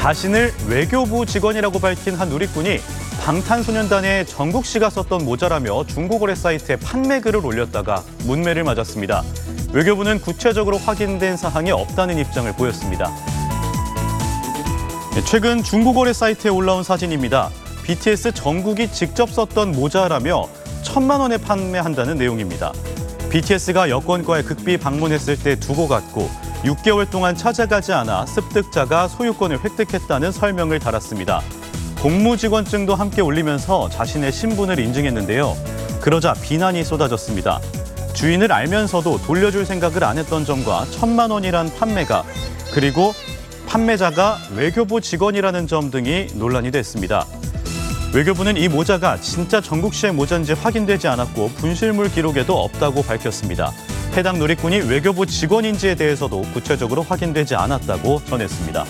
자신을 외교부 직원이라고 밝힌 한 누리꾼이 방탄소년단의 정국 씨가 썼던 모자라며 중고거래 사이트에 판매 글을 올렸다가 문매를 맞았습니다. 외교부는 구체적으로 확인된 사항이 없다는 입장을 보였습니다. 네, 최근 중고거래 사이트에 올라온 사진입니다. BTS 정국이 직접 썼던 모자라며 천만 원에 판매한다는 내용입니다. BTS가 여권과의 극비 방문했을 때 두고 갔고 6개월 동안 찾아가지 않아 습득자가 소유권을 획득했다는 설명을 달았습니다. 공무직원증도 함께 올리면서 자신의 신분을 인증했는데요. 그러자 비난이 쏟아졌습니다. 주인을 알면서도 돌려줄 생각을 안 했던 점과 천만 원이란 판매가 그리고 판매자가 외교부 직원이라는 점 등이 논란이 됐습니다. 외교부는 이 모자가 진짜 정국 씨의 모자인지 확인되지 않았고 분실물 기록에도 없다고 밝혔습니다. 해당 누리꾼이 외교부 직원인지에 대해서도 구체적으로 확인되지 않았다고 전했습니다.